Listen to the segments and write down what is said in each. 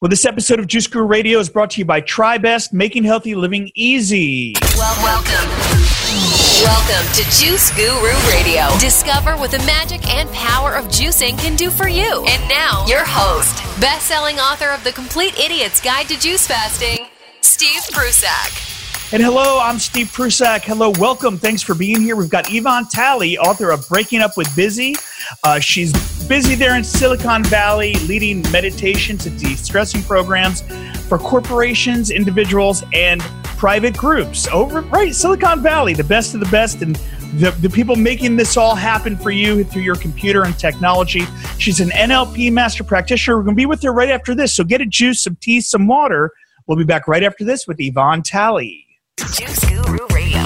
Well, this episode of Juice Guru Radio is brought to you by TriBest, making healthy living easy. Well, welcome. Welcome to Juice Guru Radio. Discover what the magic and power of juicing can do for you. And now, your host, best-selling author of The Complete Idiot's Guide to Juice Fasting, Steve Prussack. And hello, I'm Steve Prussack. Hello, welcome. Thanks for being here. We've got Yvonne Tally, author of Breaking Up with Busy. Uh, she's busy there in Silicon Valley, leading meditations and de-stressing programs for corporations, individuals, and private groups over right Silicon Valley, the best of the best, and the, the people making this all happen for you through your computer and technology. She's an NLP master practitioner. We're going to be with her right after this. So get a juice, some tea, some water. We'll be back right after this with Yvonne Tally. Juice Guru Radio.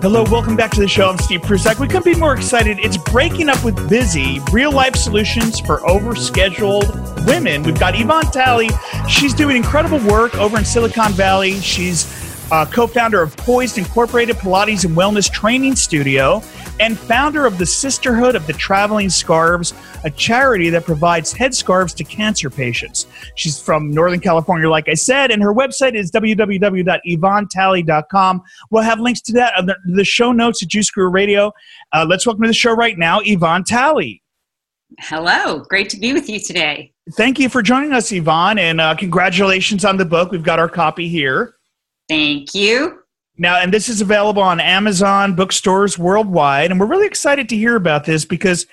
Hello, welcome back to the show. I'm Steve Prussack. We couldn't be more excited. It's breaking up with busy real life solutions for overscheduled women. We've got Yvonne Tally. She's doing incredible work over in Silicon Valley. She's uh, co founder of Poised Incorporated Pilates and Wellness Training Studio, and founder of the Sisterhood of the Traveling Scarves, a charity that provides headscarves to cancer patients. She's from Northern California, like I said, and her website is www.yvonnetally.com. We'll have links to that on the, show notes at Juice Guru Radio. Uh, let's welcome to the show right now, Yvonne Tally. Hello, great to be with you today. Thank you for joining us, Yvonne, and uh, congratulations on the book. We've got our copy here. Thank you. Now, and this is available on Amazon bookstores worldwide. And we're really excited to hear about this because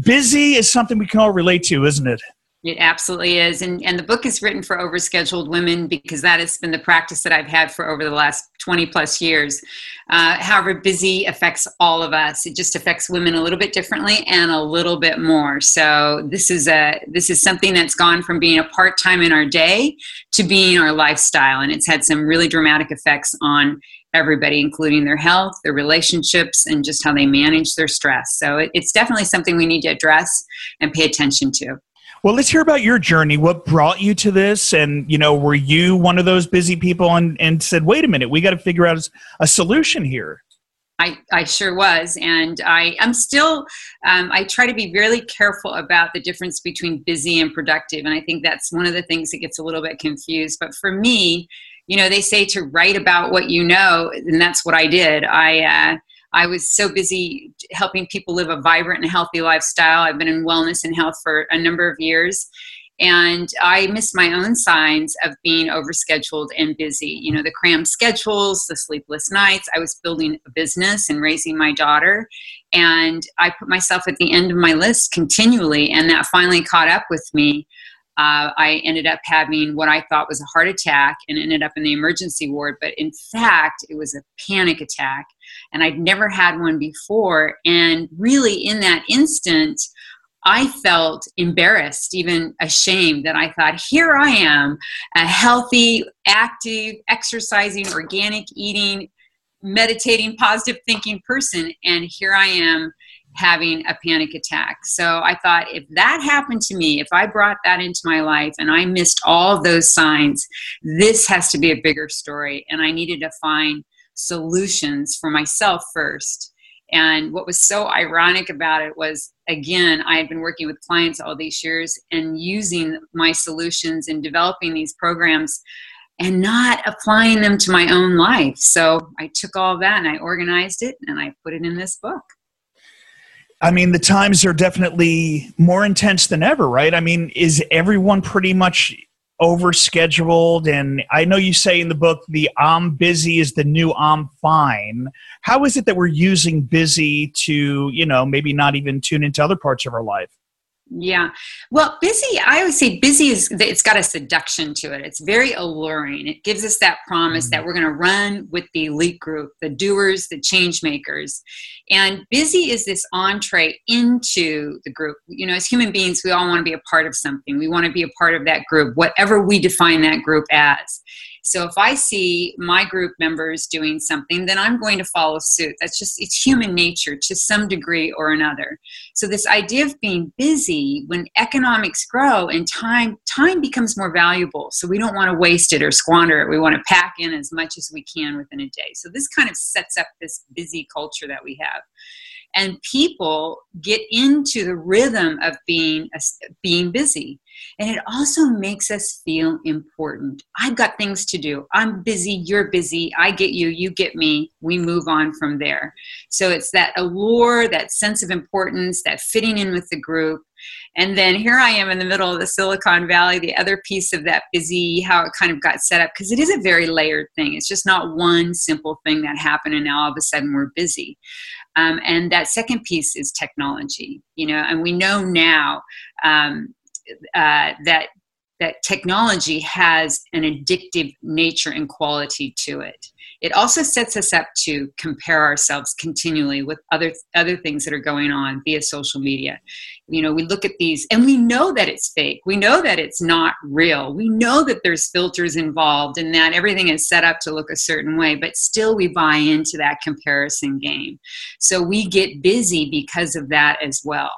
busy is something we can all relate to, isn't it? It absolutely is. And, and the book is written for overscheduled women because that has been the practice that I've had for over the last 20 plus years. Uh, however, busy affects all of us. It just affects women a little bit differently and a little bit more. So this is a this is something that's gone from being a part time in our day to being our lifestyle, and it's had some really dramatic effects on everybody, including their health, their relationships, and just how they manage their stress. So it, it's definitely something we need to address and pay attention to. Well, let's hear about your journey. What brought you to this? And, you know, were you one of those busy people and, and said, wait a minute, we got to figure out a solution here? I, I sure was. And I, I'm still, um, I try to be really careful about the difference between busy and productive. And I think that's one of the things that gets a little bit confused. But for me, you know, they say to write about what you know, and that's what I did. I, uh, I was so busy helping people live a vibrant and healthy lifestyle. I've been in wellness and health for a number of years. And I missed my own signs of being overscheduled and busy. You know, the crammed schedules, the sleepless nights. I was building a business and raising my daughter. And I put myself at the end of my list continually. And that finally caught up with me uh, I ended up having what I thought was a heart attack and ended up in the emergency ward. But in fact, it was a panic attack. And I'd never had one before. And really, in that instant, I felt embarrassed, even ashamed that I thought, here I am, a healthy, active, exercising, organic eating, meditating, positive thinking person. And here I am having a panic attack. So I thought if that happened to me, if I brought that into my life and I missed all those signs, this has to be a bigger story. And I needed to find solutions for myself first. And what was so ironic about it was, again, I had been working with clients all these years and using my solutions and developing these programs and not applying them to my own life. So I took all that and I organized it and I put it in this book. I mean, the times are definitely more intense than ever, right? I mean, is everyone pretty much overscheduled? And I know you say in the book, the I'm busy is the new I'm fine. How is it that we're using busy to, you know, maybe not even tune into other parts of our life? Yeah. Well, busy, I always say busy is, it's got a seduction to it. It's very alluring. It gives us that promise mm-hmm. that we're going to run with the elite group, the doers, the change makers. And busy is this entree into the group. You know, as human beings, we all want to be a part of something. We want to be a part of that group, whatever we define that group as. So if I see my group members doing something, then I'm going to follow suit. That's just, it's human nature to some degree or another. So this idea of being busy when economics grow and time, time becomes more valuable. So we don't want to waste it or squander it. We want to pack in as much as we can within a day. So this kind of sets up this busy culture that we have. And people get into the rhythm of being being busy. And it also makes us feel important. I've got things to do. I'm busy. You're busy. I get you. You get me. We move on from there. So it's that allure that sense of importance that fitting in with the group. And then here I am in the middle of the Silicon Valley, the other piece of that busy, how it kind of got set up, because it is a very layered thing. It's just not one simple thing that happened and now all of a sudden we're busy. Um, and that second piece is technology, you know, and we know now um, uh, that that technology has an addictive nature and quality to it. It also sets us up to compare ourselves continually with other other things that are going on via social media. You know we look at these and we know that it's fake. We know that it's not real. We know that there's filters involved and that everything is set up to look a certain way but still we buy into that comparison game. So we get busy because of that as well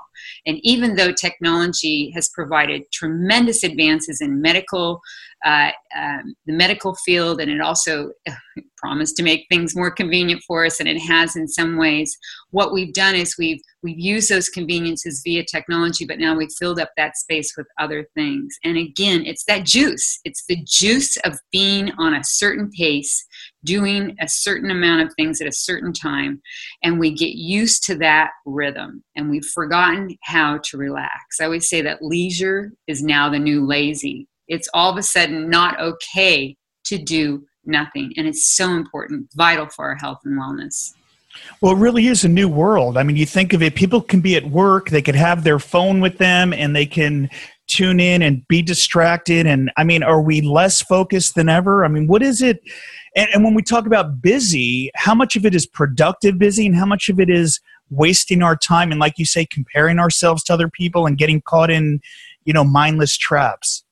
and even though technology has provided tremendous advances in medical uh, um, the medical field, and it also promised to make things more convenient for us, and it has in some ways. What we've done is we've we've used those conveniences via technology, but now we've filled up that space with other things. And again, it's that juice. It's the juice of being on a certain pace, doing a certain amount of things at a certain time, and we get used to that rhythm, and we've forgotten how to relax. I always say that leisure is now the new lazy it's all of a sudden not okay to do nothing. And it's so important, vital for our health and wellness. Well, it really is a new world. I mean, you think of it, people can be at work, they could have their phone with them, and they can tune in and be distracted. And I mean, are we less focused than ever? I mean, what is it? And, and when we talk about busy, how much of it is productive busy and how much of it is wasting our time? And like you say, comparing ourselves to other people and getting caught in, you know, mindless traps?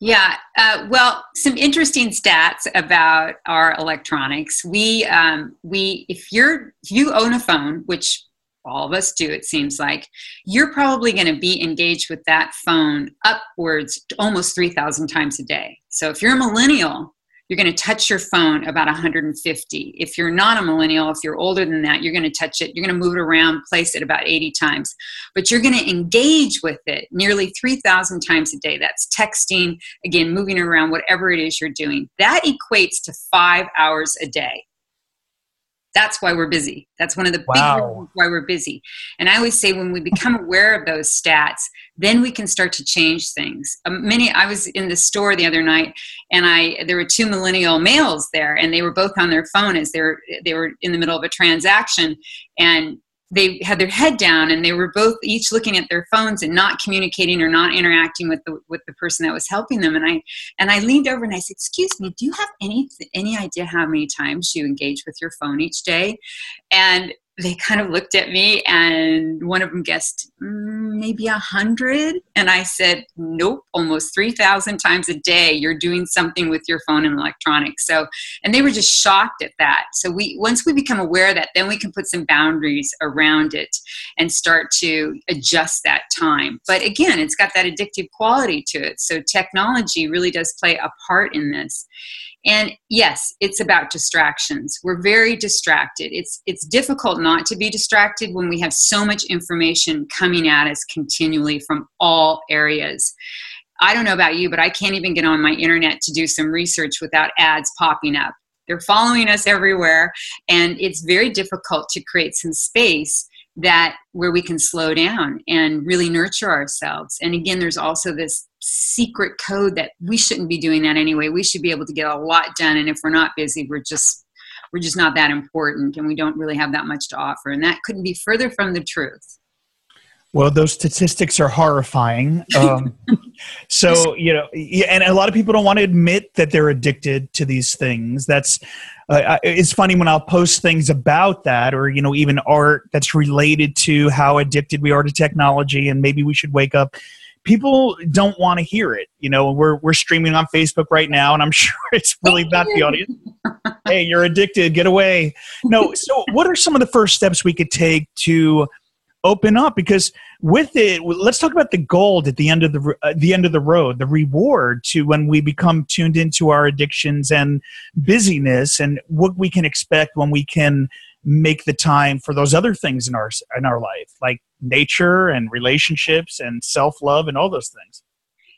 Yeah, uh, well, some interesting stats about our electronics. We, um, we, if you're, if you own a phone, which all of us do, it seems like, you're probably going to be engaged with that phone upwards almost 3,000 times a day. So if you're a millennial, you're going to touch your phone about 150. If you're not a millennial, if you're older than that, you're going to touch it. You're going to move it around, place it about 80 times. But you're going to engage with it nearly 3,000 times a day. That's texting, again, moving around, whatever it is you're doing. That equates to five hours a day. That's why we're busy. That's one of the wow. big reasons why we're busy. And I always say when we become aware of those stats, then we can start to change things. Um, many I was in the store the other night, and I there were two millennial males there, and they were both on their phone as they were they were in the middle of a transaction, and they had their head down and they were both each looking at their phones and not communicating or not interacting with the with the person that was helping them. And i and i leaned over and i said excuse me do you have any any idea how many times you engage with your phone each day? And they kind of looked at me and one of them guessed mm, maybe a hundred? And i said nope almost 3000 times a day you're doing something with your phone and electronics. So and they were just shocked at that. So we once we become aware of that then we can put some boundaries around it and start to adjust that time. But again it's got that addictive quality to it. So technology really does play a part in this and yes it's about distractions. We're very distracted. It's it's difficult not to be distracted when we have so much information coming at us continually from all areas. I don't know about you but i can't even get on my internet to do some research without ads popping up. They're following us everywhere and it's very difficult to create some space that where we can slow down and really nurture ourselves. And again there's also this secret code that we shouldn't be doing that anyway we should be able to get a lot done and if we're not busy we're just we're just not that important and we don't really have that much to offer and that couldn't be further from the truth well, those statistics are horrifying. Um, so you know, and a lot of people don't want to admit that they're addicted to these things. That's uh, it's funny when I'll post things about that, or you know, even art that's related to how addicted we are to technology, and maybe we should wake up. People don't want to hear it. You know, we're we're streaming on Facebook right now, and I'm sure it's really about the audience. hey, you're addicted. Get away. No. So, what are some of the first steps we could take to open up because with it let's talk about the gold at the end of the uh, the end of the road the reward to when we become tuned into our addictions and busyness and what we can expect when we can make the time for those other things in our in our life like nature and relationships and self-love and all those things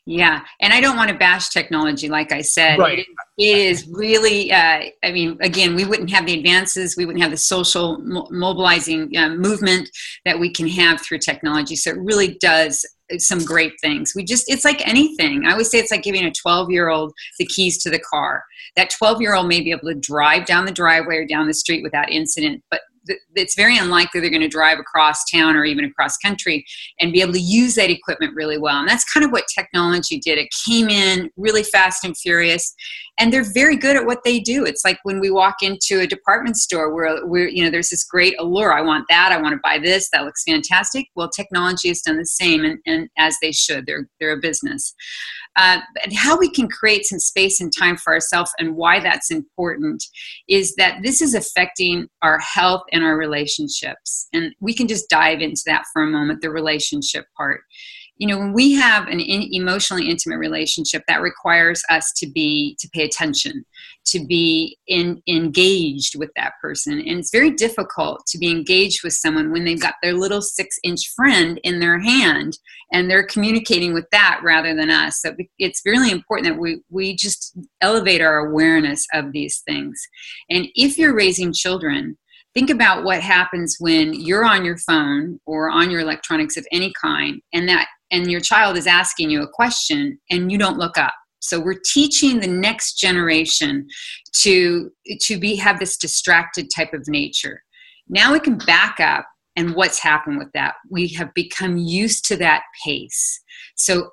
yeah, and I don't want to bash technology. Like I said, right. it, it is really. Uh, I mean, again, we wouldn't have the advances, we wouldn't have the social mo- mobilizing uh, movement that we can have through technology. So it really does some great things. We just, it's like anything. I always say it's like giving a 12 year old the keys to the car. That 12 year old may be able to drive down the driveway or down the street without incident, but it's very unlikely they're going to drive across town or even across country and be able to use that equipment really well. And that's kind of what technology did. It came in really fast and furious, and they're very good at what they do. It's like when we walk into a department store where we're, you know, there's this great allure. I want that. I want to buy this. That looks fantastic. Well, technology has done the same, and, and as they should. They're they're a business. Uh, and how we can create some space and time for ourselves and why that's important is that this is affecting our health and our relationships. And we can just dive into that for a moment the relationship part you know when we have an in, emotionally intimate relationship that requires us to be to pay attention to be in, engaged with that person. And it's very difficult to be engaged with someone when they've got their little six inch friend in their hand and they're communicating with that rather than us. So it's really important that we we just elevate our awareness of these things. And if you're raising children think about what happens when you're on your phone or on your electronics of any kind and that and your child is asking you a question and you don't look up. So we're teaching the next generation to to be have this distracted type of nature. Now we can back up and what's happened with that. We have become used to that pace. So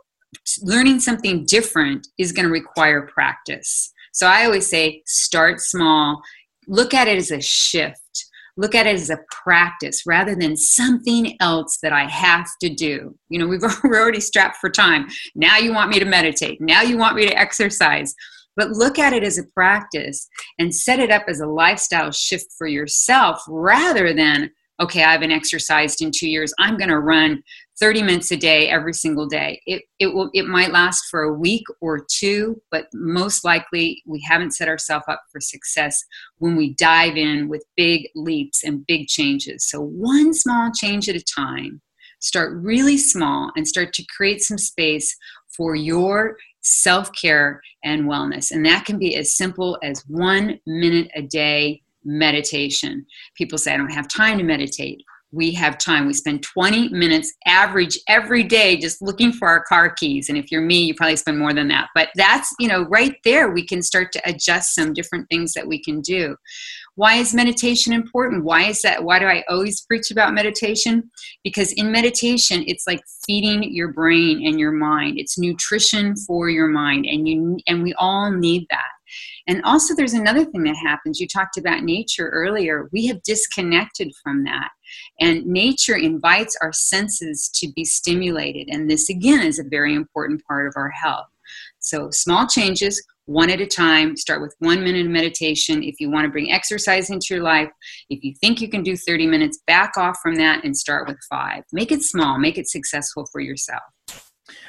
learning something different is going to require practice. So i always say start small look at it as a shift look at it as a practice rather than something else that I have to do. You know, we've already strapped for time. Now you want me to meditate. Now you want me to exercise. But look at it as a practice and set it up as a lifestyle shift for yourself rather than, okay, I haven't exercised in two years. I'm going to run 30 minutes a day every single day. It, it will it might last for a week or two but most likely we haven't set ourselves up for success when we dive in with big leaps and big changes. So one small change at a time start really small and start to create some space for your self-care and wellness. And that can be as simple as one minute a day meditation. People say i don't have time to meditate we have time. We spend 20 minutes average every day just looking for our car keys. And if you're me, you probably spend more than that. But that's, you know, right there, we can start to adjust some different things that we can do. Why is meditation important? Why is that? Why do I always preach about meditation? Because in meditation, it's like feeding your brain and your mind. It's nutrition for your mind. And you and we all need that. And also, there's another thing that happens. You talked about nature earlier. We have disconnected from that. And nature invites our senses to be stimulated. And this, again, is a very important part of our health. So, small changes, one at a time. Start with one minute of meditation. If you want to bring exercise into your life, if you think you can do 30 minutes, back off from that and start with five. Make it small, make it successful for yourself.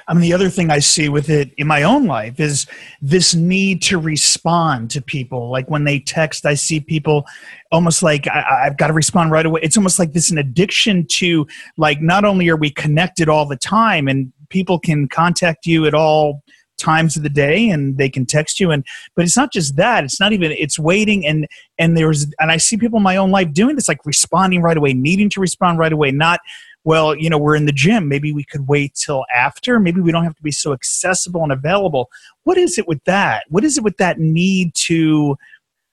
I mean, the other thing I see with it in my own life is this need to respond to people. Like when they text, I see people almost like I, have got to respond right away. It's almost like this an addiction to like not only are we connected all the time and people can contact you at all times of the day and they can text you and but it's not just that it's not even it's waiting and and there's and i see people in my own life doing this like responding right away needing to respond right away not well, you know, we're in the gym. Maybe we could wait till after. Maybe we don't have to be so accessible and available. What is it with that? What is it with that need to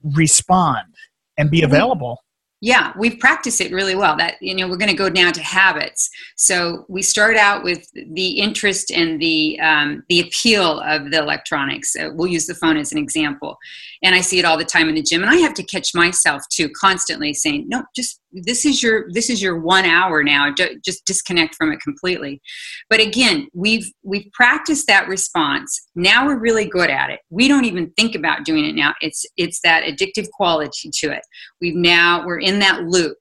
respond and be available? yeah we've practiced it really well that you know we're going to go down to habits so we start out with the interest and the um, the appeal of the electronics uh, we'll use the phone as an example and i see it all the time in the gym and i have to catch myself too constantly saying no just this is your this is your one hour now. Just disconnect from it completely. But again we've we've practiced that response. Now we're really good at it. We don't even think about doing it now. It's it's that addictive quality to it. We've now we're in that loop.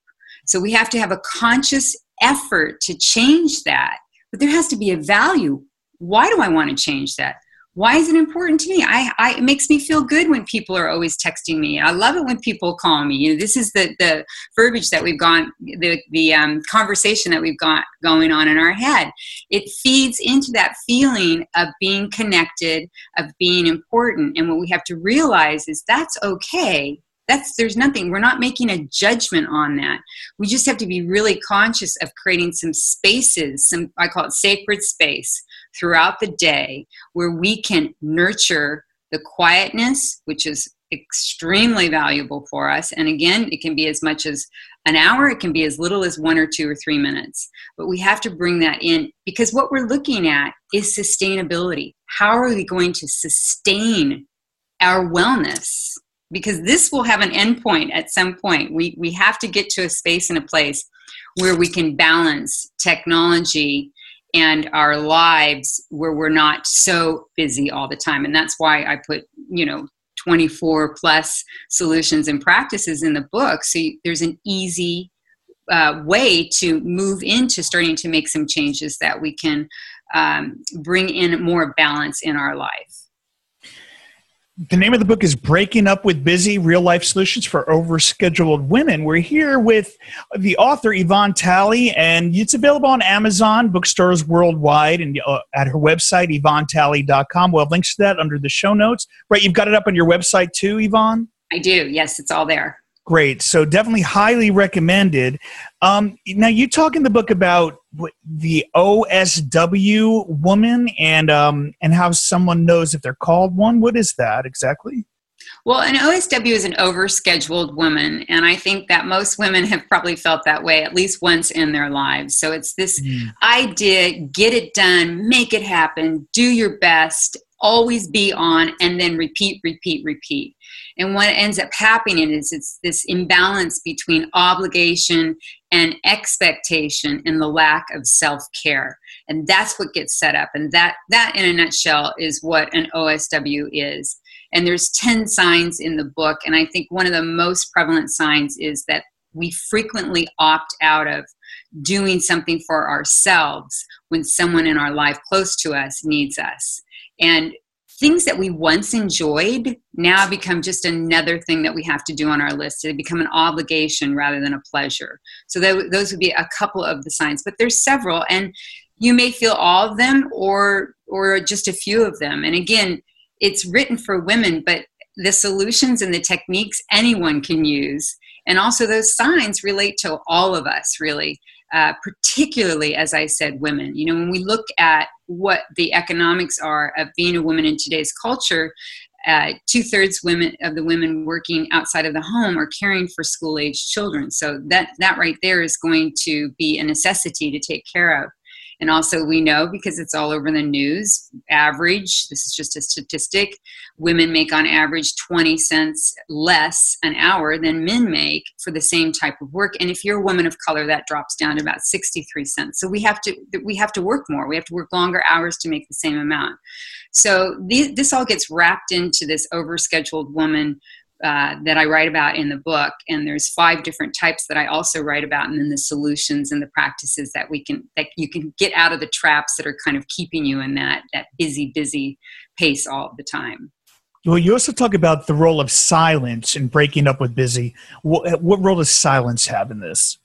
So we have to have a conscious effort to change that. But there has to be a value. Why do i want to change that why is it important to me? I, I it makes me feel good when people are always texting me. I love it when people call me. You know this is the the verbiage that we've gone the the um, conversation that we've got going on in our head. It feeds into that feeling of being connected of being important. And what we have to realize is that's okay. That's there's nothing we're not making a judgment on that. We just have to be really conscious of creating some spaces some i call it sacred space throughout the day where we can nurture the quietness which is extremely valuable for us. And again it can be as much as an hour it can be as little as one or two or three minutes. But we have to bring that in because what we're looking at is sustainability. How are we going to sustain our wellness? Because this will have an endpoint at some point. We, we have to get to a space and a place where we can balance technology and our lives where we're not so busy all the time. And that's why I put, you know, 24 plus solutions and practices in the book. So you, there's an easy uh, way to move into starting to make some changes that we can um, bring in more balance in our life the name of the book is Breaking Up with Busy Real Life Solutions for Overscheduled Women. We're here with the author, Yvonne Tally, and it's available on Amazon, bookstores worldwide, and uh, at her website, yvonnetally.com. We'll have links to that under the show notes. Right, you've got it up on your website too, Yvonne? I do. Yes, it's all there. Great. So definitely highly recommended. Um, now you talk in the book about the OSW woman and um, and how someone knows if they're called one. What is that exactly? Well, an OSW is an overscheduled woman, and I think that most women have probably felt that way at least once in their lives. So it's this mm. idea get it done, make it happen, do your best, always be on, and then repeat, repeat, repeat. And what ends up happening is it's this imbalance between obligation and expectation and the lack of self-care. And that's what gets set up. And that that in a nutshell is what an OSW is. And there's 10 signs in the book. And I think one of the most prevalent signs is that we frequently opt out of doing something for ourselves when someone in our life close to us needs us. And things that we once enjoyed now become just another thing that we have to do on our list. They become an obligation rather than a pleasure. So those would be a couple of the signs, but there's several, and you may feel all of them or or just a few of them. And again, it's written for women, but the solutions and the techniques anyone can use, and also those signs relate to all of us really. Uh, particularly as I said, women. You know, when we look at what the economics are of being a woman in today's culture, uh, two thirds women of the women working outside of the home are caring for school age children. So that that right there is going to be a necessity to take care of. And also, we know because it's all over the news, average, this is just a statistic, women make on average 20 cents less an hour than men make for the same type of work. And if you're a woman of color, that drops down to about 63 cents. So we have to we have to work more. We have to work longer hours to make the same amount. So this all gets wrapped into this overscheduled woman uh, that I write about in the book, and there's five different types that I also write about, and then the solutions and the practices that we can that you can get out of the traps that are kind of keeping you in that that busy, busy pace all the time. Well, you also talk about the role of silence in breaking up with busy. What, what role does silence have in this?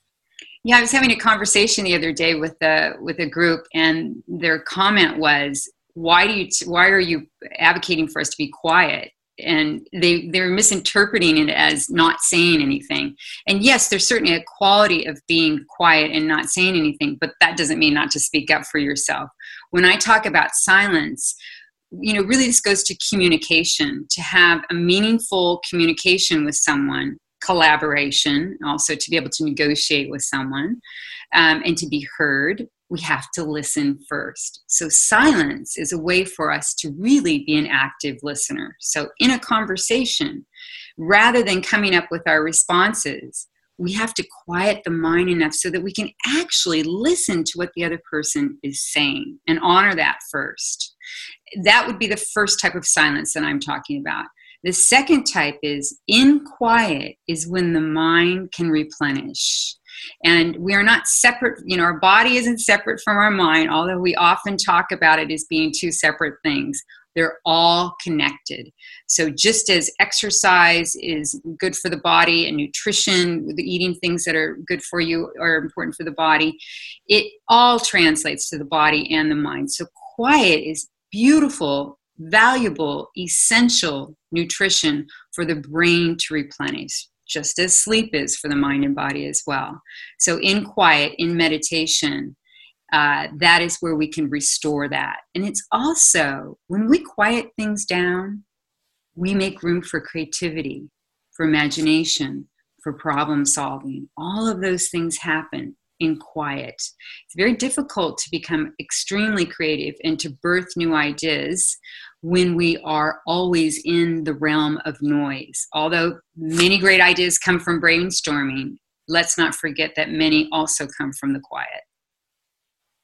Yeah, I was having a conversation the other day with a with a group, and their comment was, "Why do you? Why are you advocating for us to be quiet?" And they they're misinterpreting it as not saying anything. And yes there's certainly a quality of being quiet and not saying anything but that doesn't mean not to speak up for yourself. When i talk about silence you know really this goes to communication to have a meaningful communication with someone collaboration also to be able to negotiate with someone um, and to be heard we have to listen first. So, silence is a way for us to really be an active listener. So, in a conversation, rather than coming up with our responses, we have to quiet the mind enough so that we can actually listen to what the other person is saying and honor that first. That would be the first type of silence that I'm talking about. The second type is in quiet, is when the mind can replenish and we are not separate you know our body isn't separate from our mind although we often talk about it as being two separate things they're all connected. So, just as exercise is good for the body and nutrition, the eating things that are good for you are important for the body, it all translates to the body and the mind. So, quiet is beautiful, valuable, essential nutrition for the brain to replenish just as sleep is for the mind and body as well. So, in quiet, in meditation, uh, that is where we can restore that. And it's also when we quiet things down, we make room for creativity, for imagination, for problem solving. All of those things happen in quiet. It's very difficult to become extremely creative and to birth new ideas when we are always in the realm of noise. Although many great ideas come from brainstorming, let's not forget that many also come from the quiet.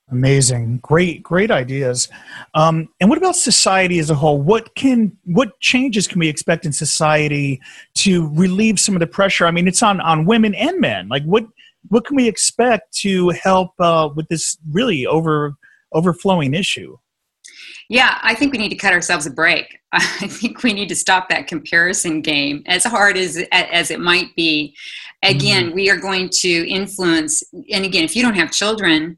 Amazing, great, great ideas. Um, and what about society as a whole? What can, what changes can we expect in society to relieve some of the pressure? I mean, it's on on women and men. Like, what what can we expect to help uh, with this really over overflowing issue? Yeah, I think we need to cut ourselves a break. I think we need to stop that comparison game. As hard as as it might be, again, mm-hmm. we are going to influence. And again, if you don't have children,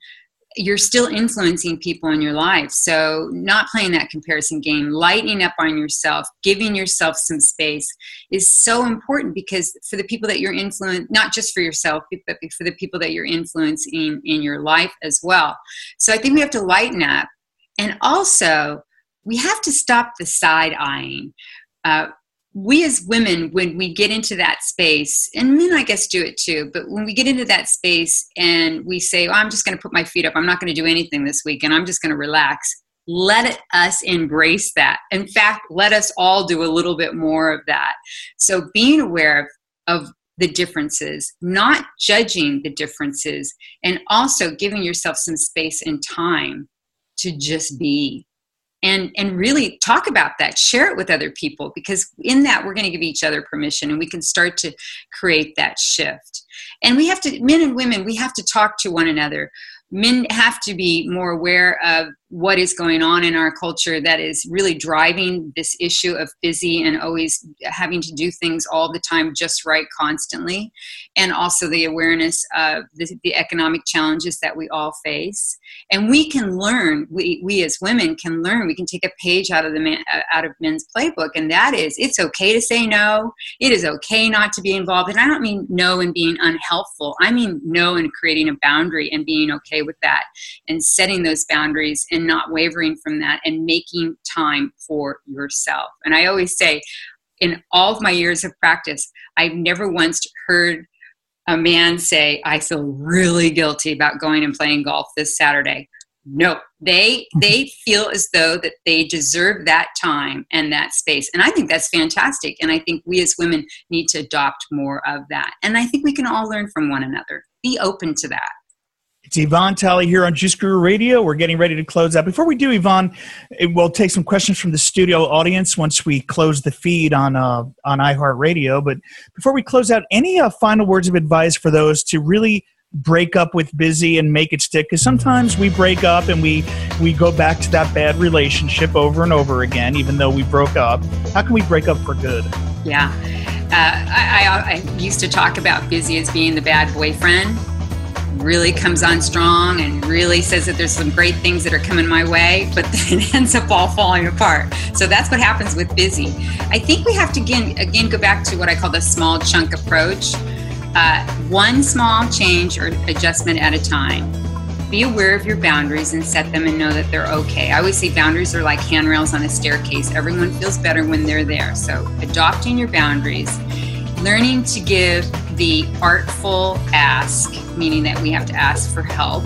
you're still influencing people in your life. So, not playing that comparison game, lightening up on yourself, giving yourself some space is so important because for the people that you're influencing, not just for yourself, but for the people that you're influencing in your life as well. So, I think we have to lighten up and also, we have to stop the side eyeing. Uh, we as women, when we get into that space, and men, I guess, do it too, but when we get into that space and we say, oh, I'm just going to put my feet up, I'm not going to do anything this week, and I'm just going to relax, let us embrace that. In fact, let us all do a little bit more of that. So, being aware of, of the differences, not judging the differences, and also giving yourself some space and time to just be and and really talk about that share it with other people because in that we're going to give each other permission and we can start to create that shift. And we have to men and women we have to talk to one another. Men have to be more aware of what is going on in our culture that is really driving this issue of busy and always having to do things all the time just right constantly. And also the awareness of the, the economic challenges that we all face. And we can learn we, we as women can learn we can take a page out of the man, uh, out of men's playbook. And that is it's okay to say no. It is okay not to be involved. And i don't mean no and being unhelpful. I mean no and creating a boundary and being okay with that and setting those boundaries and not wavering from that and making time for yourself. And I always say, in all of my years of practice, I've never once heard a man say, I feel really guilty about going and playing golf this Saturday. No, they mm-hmm. they feel as though that they deserve that time and that space. And I think that's fantastic. And I think we as women need to adopt more of that. And I think we can all learn from one another. Be open to that. It's Yvonne Tally here on Juice Guru Radio. We're getting ready to close out. Before we do, Yvonne, we'll take some questions from the studio audience once we close the feed on uh, on iHeartRadio. But before we close out, any uh, final words of advice for those to really break up with busy and make it stick? Because sometimes we break up and we we go back to that bad relationship over and over again, even though we broke up. How can we break up for good? Yeah. Uh, I, I, I used to talk about busy as being the bad boyfriend really comes on strong and really says that there's some great things that are coming my way, but then it ends up all falling apart. So that's what happens with busy. I think we have to again again go back to what I call the small chunk approach. Uh, one small change or adjustment at a time. Be aware of your boundaries and set them and know that they're okay. I always say boundaries are like handrails on a staircase. Everyone feels better when they're there. So, adopting your boundaries, learning to give the artful ask, meaning that we have to ask for help,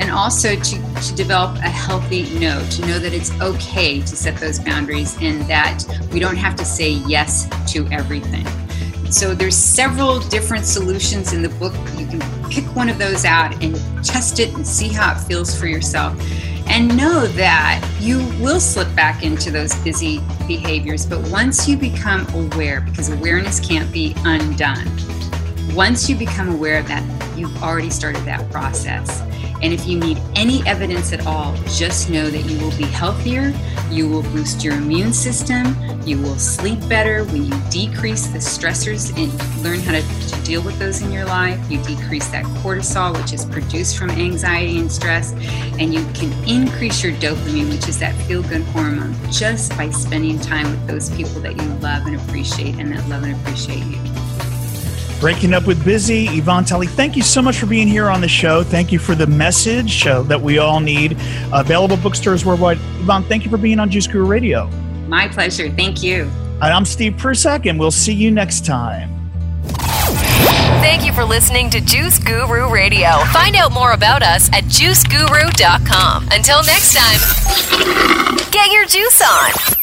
and also to, to develop a healthy no, to know that it's okay to set those boundaries and that we don't have to say yes to everything. So there's several different solutions in the book. You can pick one of those out and test it and see how it feels for yourself. And know that you will slip back into those busy behaviors, but once you become aware, because awareness can't be undone, once you become aware of that, you've already started that process. And if you need any evidence at all, just know that you will be healthier, you will boost your immune system, you will sleep better when you decrease the stressors and learn how to, to deal with those in your life. You decrease that cortisol, which is produced from anxiety and stress, and you can increase your dopamine, which is that feel good hormone, just by spending time with those people that you love and appreciate and that love and appreciate you. Breaking Up with Busy, Yvonne Tally, thank you so much for being here on the show. Thank you for the message uh, that we all need. Available bookstores worldwide. Yvonne, thank you for being on Juice Guru Radio. My pleasure. Thank you. And I'm Steve Prussack, and we'll see you next time. Thank you for listening to Juice Guru Radio. Find out more about us at juiceguru.com. Until next time, get your juice on.